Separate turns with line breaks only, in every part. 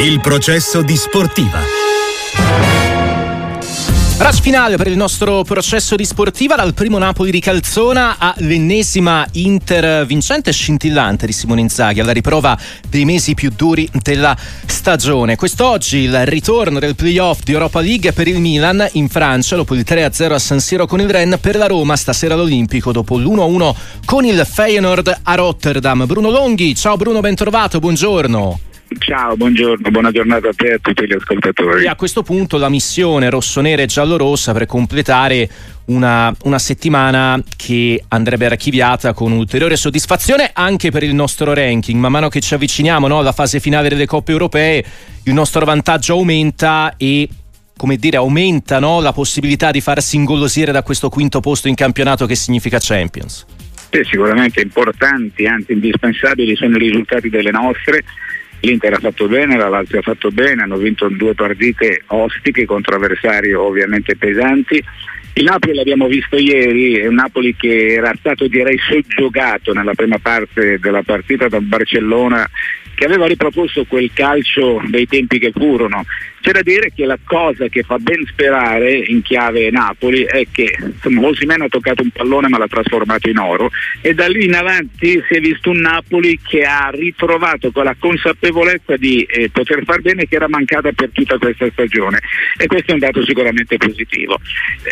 Il processo di sportiva.
Rush finale per il nostro processo di sportiva dal primo Napoli di Calzona all'ennesima Inter vincente e scintillante di Simone Inzaghi alla riprova dei mesi più duri della stagione. Quest'oggi il ritorno del playoff di Europa League per il Milan in Francia dopo il 3-0 a San Siro con il Ren per la Roma stasera all'Olimpico dopo l'1-1 con il Feyenoord a Rotterdam. Bruno Longhi, ciao Bruno, ben trovato, buongiorno.
Ciao, buongiorno, buona giornata a te e a tutti gli ascoltatori.
E a questo punto la missione rossonera e giallorossa per completare una, una, settimana che andrebbe archiviata con ulteriore soddisfazione anche per il nostro ranking. Man mano che ci avviciniamo no, alla fase finale delle coppe europee, il nostro vantaggio aumenta e come dire, aumenta no, la possibilità di farsi ingolosire da questo quinto posto in campionato che significa Champions.
Sì, sicuramente importanti, anzi indispensabili sono i risultati delle nostre l'Inter ha fatto bene, la Lazio ha fatto bene, hanno vinto due partite ostiche contro avversari ovviamente pesanti. Il Napoli l'abbiamo visto ieri, è un Napoli che era stato direi soggiogato nella prima parte della partita da Barcellona che aveva riproposto quel calcio dei tempi che furono. C'è da dire che la cosa che fa ben sperare in chiave Napoli è che insomma, Osimene ha toccato un pallone ma l'ha trasformato in oro e da lì in avanti si è visto un Napoli che ha ritrovato quella consapevolezza di eh, poter far bene che era mancata per tutta questa stagione e questo è un dato sicuramente positivo.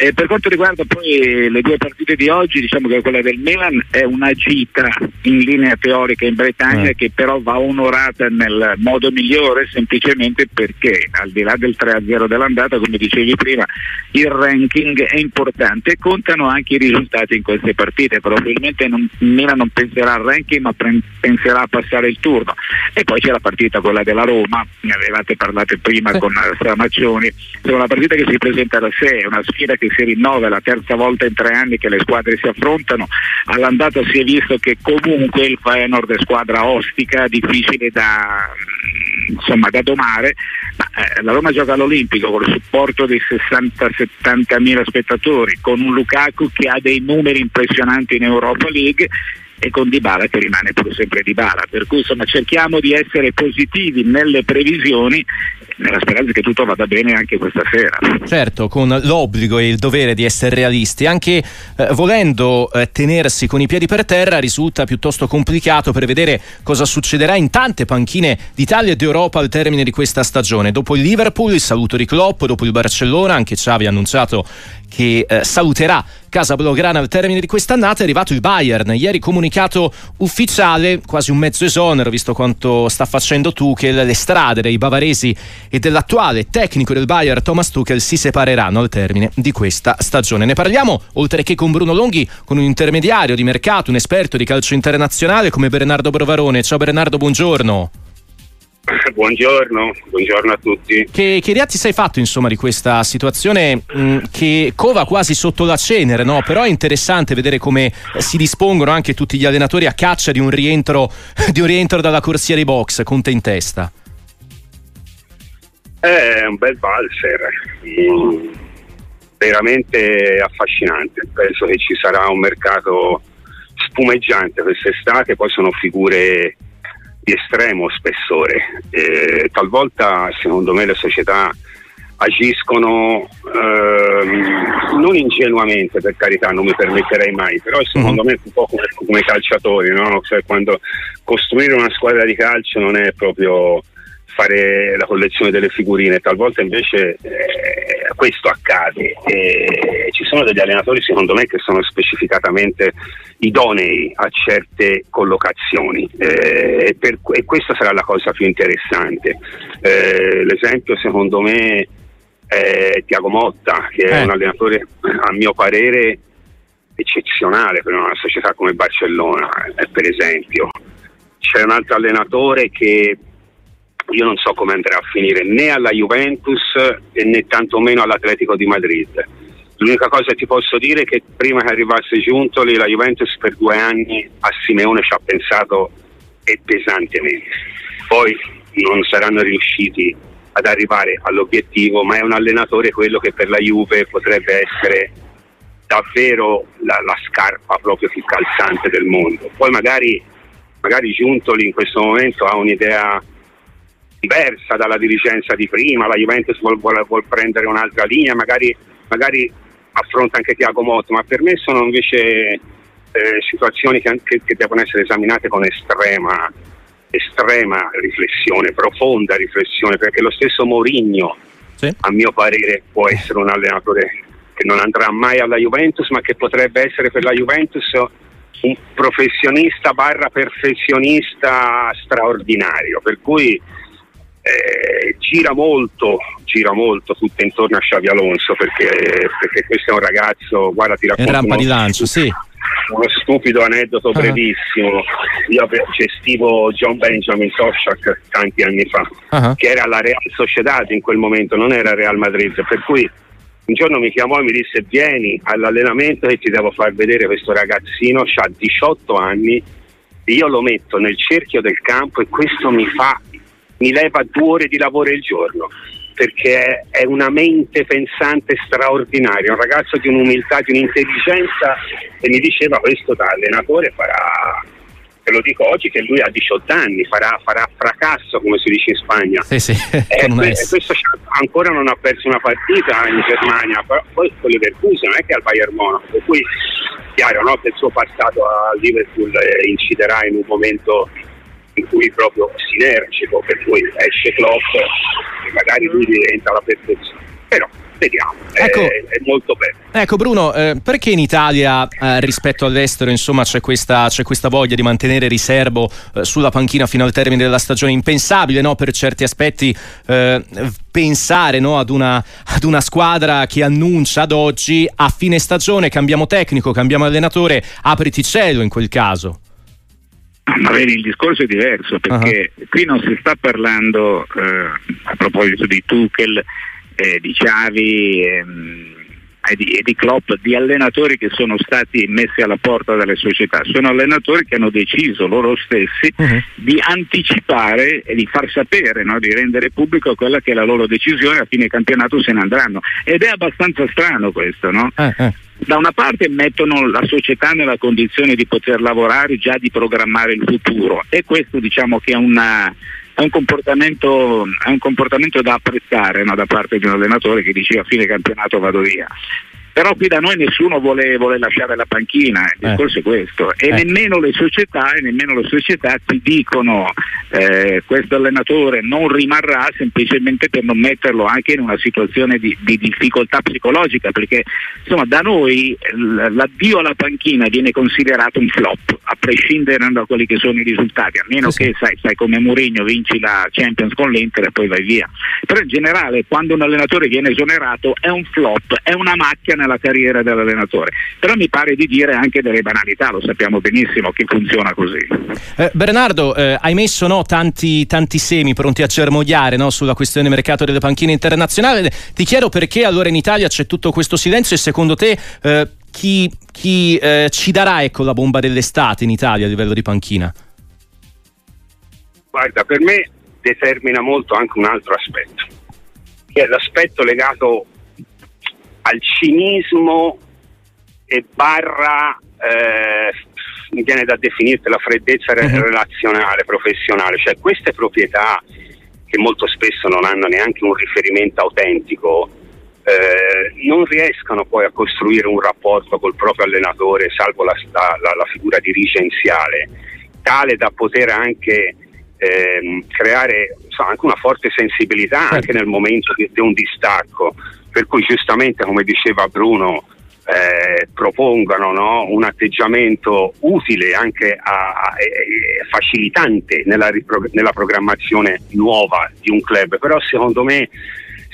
Eh, per quanto riguarda poi le due partite di oggi, diciamo che quella del Milan è una gita in linea teorica in Bretagna eh. che però va onorata nel modo migliore semplicemente perché al di là del 3-0 dell'andata, come dicevi prima, il ranking è importante e contano anche i risultati in queste partite. Probabilmente non, Milan non penserà al ranking ma pre- penserà a passare il turno. E poi c'è la partita, quella della Roma, ne avevate parlato prima con Stramaccioni, è una partita che si presenta da sé, è una sfida che si rinnova, è la terza volta in tre anni che le squadre si affrontano. All'andata si è visto che comunque il Feyenoord è squadra ostica, difficile da, insomma, da domare, ma eh, la Roma gioca all'Olimpico con il supporto dei 60-70 mila spettatori, con un Lukaku che ha dei numeri impressionanti in Europa League e con Dybala che rimane pure sempre Dybala. Per cui insomma cerchiamo di essere positivi nelle previsioni nella speranza che tutto vada bene anche questa sera.
Certo, con l'obbligo e il dovere di essere realisti, anche eh, volendo eh, tenersi con i piedi per terra risulta piuttosto complicato per vedere cosa succederà in tante panchine d'Italia e d'Europa al termine di questa stagione. Dopo il Liverpool, il saluto di Klopp, dopo il Barcellona, anche Xavi ha annunciato che eh, saluterà Casa Blaugrana al termine di quest'annata è arrivato il Bayern. Ieri comunicato ufficiale, quasi un mezzo esonero, visto quanto sta facendo Tuchel, le strade dei bavaresi e dell'attuale tecnico del Bayern Thomas Tuchel si separeranno al termine di questa stagione. Ne parliamo, oltre che con Bruno Longhi, con un intermediario di mercato, un esperto di calcio internazionale come Bernardo Brovarone. Ciao Bernardo, buongiorno.
Buongiorno, buongiorno a tutti.
Che, che idea ti sei fatto insomma di questa situazione mh, mm, che cova quasi sotto la cenere, no? però è interessante vedere come si dispongono anche tutti gli allenatori a caccia di un rientro, di un rientro dalla corsia di box con te in testa.
È un bel valzer, mm, veramente affascinante. Penso che ci sarà un mercato spumeggiante quest'estate, poi sono figure di estremo spessore. Eh, talvolta, secondo me, le società agiscono ehm, non ingenuamente, per carità, non mi permetterei mai, però secondo mm-hmm. me un po' come, come calciatori, no? cioè, quando costruire una squadra di calcio non è proprio fare la collezione delle figurine, talvolta invece eh, questo accade. E ci sono degli allenatori secondo me che sono specificatamente idonei a certe collocazioni eh, e, per, e, questa sarà la cosa più interessante. Eh, l'esempio secondo me è Tiago Motta, che è eh. un allenatore a mio parere eccezionale per una società come Barcellona, eh, per esempio. C'è un altro allenatore che io non so come andrà a finire né alla Juventus né tantomeno all'Atletico di Madrid. L'unica cosa ti posso dire è che prima che arrivasse Giuntoli la Juventus per due anni a Simeone ci ha pensato e pesantemente. Poi non saranno riusciti ad arrivare all'obiettivo, ma è un allenatore quello che per la Juve potrebbe essere davvero la, la scarpa proprio più calzante del mondo. Poi magari, magari Giuntoli in questo momento ha un'idea diversa dalla dirigenza di prima, la Juventus vuole vuol, vuol prendere un'altra linea, magari, magari, affronta anche Tiago Moto, ma per me sono invece eh, situazioni che, che, che, devono essere esaminate con estrema, estrema riflessione, profonda riflessione, perché lo stesso Mourinho, sì. a mio parere, può essere un allenatore che non andrà mai alla Juventus, ma che potrebbe essere per la Juventus un professionista barra perfezionista straordinario, per cui eh, gira molto, gira molto tutto intorno a Xavi Alonso perché, perché questo è un ragazzo, guarda ti racconto
rampa di lancio, sì.
uno stupido aneddoto uh-huh. brevissimo, io gestivo John Benjamin Toshak tanti anni fa, uh-huh. che era la Real Sociedad in quel momento, non era Real Madrid, per cui un giorno mi chiamò e mi disse vieni all'allenamento e ti devo far vedere questo ragazzino, ha 18 anni, io lo metto nel cerchio del campo e questo mi fa mi leva due ore di lavoro il giorno perché è una mente pensante straordinaria, un ragazzo di un'umiltà, di un'intelligenza e mi diceva questo da allenatore farà, te lo dico oggi che lui ha 18 anni, farà, farà fracasso come si dice in Spagna.
Sì, sì,
e, questo ancora non ha perso una partita in Germania, però poi con Leverkusen non è che al Bayern Monaco, per cui chiaro no, che il suo passato a Liverpool eh, inciderà in un momento in cui proprio sinergico, per cui esce Klopp e magari lui diventa la perfezione. Però vediamo, ecco, è, è, molto bello.
Ecco Bruno, eh, perché in Italia eh, rispetto all'estero insomma, c'è, questa, c'è, questa, voglia di mantenere riservo eh, sulla panchina fino al termine della stagione? Impensabile no, per certi aspetti eh, pensare no, ad, una, ad una squadra che annuncia ad oggi a fine stagione cambiamo tecnico, cambiamo allenatore, apriti cielo in quel caso.
Ma vedi, il discorso è diverso perché uh-huh. qui non si sta parlando eh, a proposito di Tuchel, eh, di Xavi ehm, e, di, e di Klopp, di allenatori che sono stati messi alla porta dalle società, sono allenatori che hanno deciso loro stessi uh-huh. di anticipare e di far sapere, no? di rendere pubblico quella che è la loro decisione, a fine campionato se ne andranno. Ed è abbastanza strano questo, no? Uh-huh da una parte mettono la società nella condizione di poter lavorare già di programmare il futuro e questo diciamo che è, una, è, un, comportamento, è un, comportamento, da apprezzare no? da parte di un allenatore che dice a fine campionato vado via però qui da noi nessuno vuole, vuole lasciare la panchina, il eh. discorso è questo, e eh. nemmeno le società, e nemmeno le società ti dicono eh, questo allenatore non rimarrà semplicemente per non metterlo anche in una situazione di, di difficoltà psicologica, perché insomma da noi l'addio alla panchina viene considerato un flop, a prescindere da quelli che sono i risultati, a meno sì, che sai, sai come Mourinho vinci la Champions con l'Inter e poi vai via. Però in generale quando un allenatore viene esonerato è un flop, è una macchia nella carriera dell'allenatore. Però mi pare di dire anche delle banalità, lo sappiamo benissimo che funziona così.
Eh, Bernardo, eh, hai messo no, tanti, tanti, semi pronti a germogliare no, sulla questione mercato delle panchine internazionali. Ti chiedo perché allora in Italia c'è tutto questo silenzio e secondo te eh, chi, chi eh, ci darà ecco, la bomba dell'estate in Italia a livello di panchina?
Guarda, per me determina molto anche un altro aspetto, che è l'aspetto legato al cinismo e barra eh, mi viene da definire la freddezza uh-huh. relazionale, professionale, cioè queste proprietà che molto spesso non hanno neanche un riferimento autentico, eh, non riescono poi a costruire un rapporto col proprio allenatore, salvo la, la, la figura dirigenziale, tale da poter anche ehm, creare so, anche una forte sensibilità certo. anche nel momento di, di un distacco per cui giustamente come diceva Bruno eh, propongano no? un atteggiamento utile anche a, a, a, facilitante nella, nella programmazione nuova di un club, però secondo me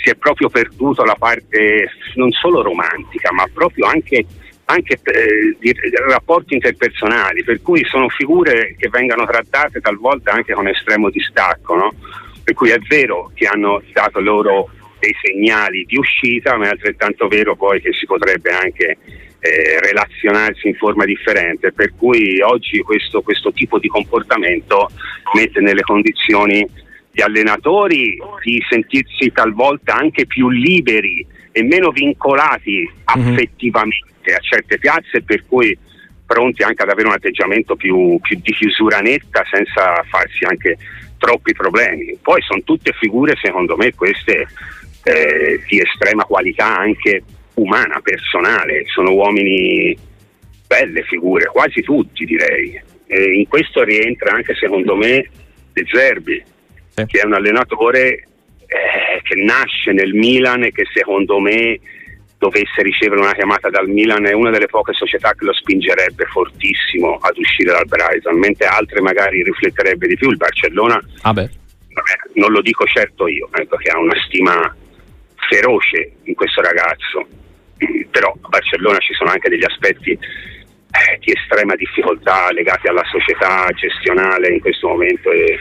si è proprio perduto la parte non solo romantica ma proprio anche anche eh, di rapporti interpersonali, per cui sono figure che vengono trattate talvolta anche con estremo distacco, no? per cui è vero che hanno dato loro dei segnali di uscita, ma è altrettanto vero poi che si potrebbe anche eh, relazionarsi in forma differente, per cui oggi questo, questo tipo di comportamento mette nelle condizioni gli allenatori di sentirsi talvolta anche più liberi e meno vincolati mhm. affettivamente a certe piazze, per cui pronti anche ad avere un atteggiamento più, più di chiusura netta senza farsi anche troppi problemi. Poi sono tutte figure, secondo me, queste eh, di estrema qualità anche umana, personale, sono uomini belle figure, quasi tutti direi. E in questo rientra anche secondo me De Zerbi, sì. che è un allenatore eh, che nasce nel Milan e che secondo me dovesse ricevere una chiamata dal Milan è una delle poche società che lo spingerebbe fortissimo ad uscire dal Brighton, mentre altre magari rifletterebbe di più. Il Barcellona,
ah
non lo dico certo io, ecco, che ha una stima feroce in questo ragazzo, però a Barcellona ci sono anche degli aspetti eh, di estrema difficoltà legati alla società gestionale in questo momento e,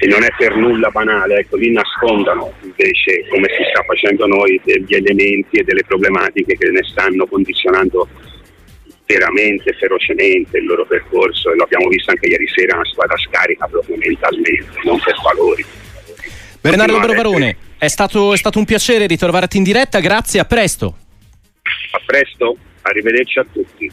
e non è per nulla banale, ecco, lì nascondano invece come si sta facendo noi degli elementi e delle problematiche che ne stanno condizionando veramente ferocemente il loro percorso e lo abbiamo visto anche ieri sera una squadra scarica proprio mentalmente, non per valori.
Bernardo Brovarone, è stato, è stato un piacere ritrovarti in diretta, grazie, a presto.
A presto, arrivederci a tutti.